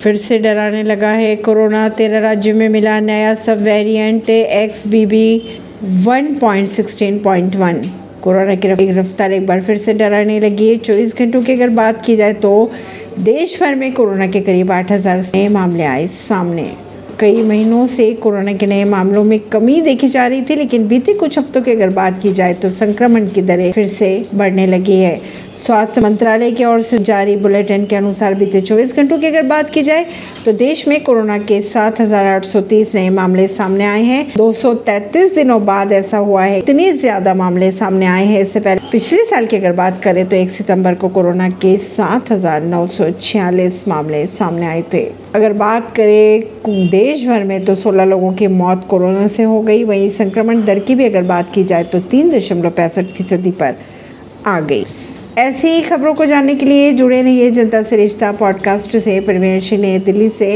फिर से डराने लगा है कोरोना। तेरह राज्यों में मिला नया sub variant X B B one point sixteen point one corona की रफ्तार एक बार फिर से डराने लगी है। चौबीस घंटों की अगर बात की जाए तो देश भर में कोरोना के करीब आठ हज़ार नए मामले आए सामने। कई महीनों से कोरोना के नए मामलों में कमी देखी जा रही थी लेकिन बीते कुछ हफ्तों की अगर बात की जाए तो संक्रमण की दरें फिर से बढ़ने लगी है। स्वास्थ्य मंत्रालय की ओर से जारी बुलेटिन के अनुसार बीते 24 घंटों की अगर बात की जाए तो देश में कोरोना के 7,830 नए मामले सामने आए हैं। 233 दिनों बाद ऐसा हुआ है इतने ज़्यादा मामले सामने आए हैं। इससे पहले पिछले साल की अगर बात करें तो एक सितंबर को कोरोना के सात हज़ार नौ सौ छियालीस मामले सामने आए थे। अगर बात करें देश भर में तो 16 लोगों की मौत कोरोना से हो गई। वहीं संक्रमण दर की भी अगर बात की जाए तो तीन दशमलव पैंसठ फ़ीसदी पर आ गई। ऐसी ही खबरों को जानने के लिए जुड़े रहिए जनता से रिश्ता पॉडकास्ट से। परवीन ने दिल्ली से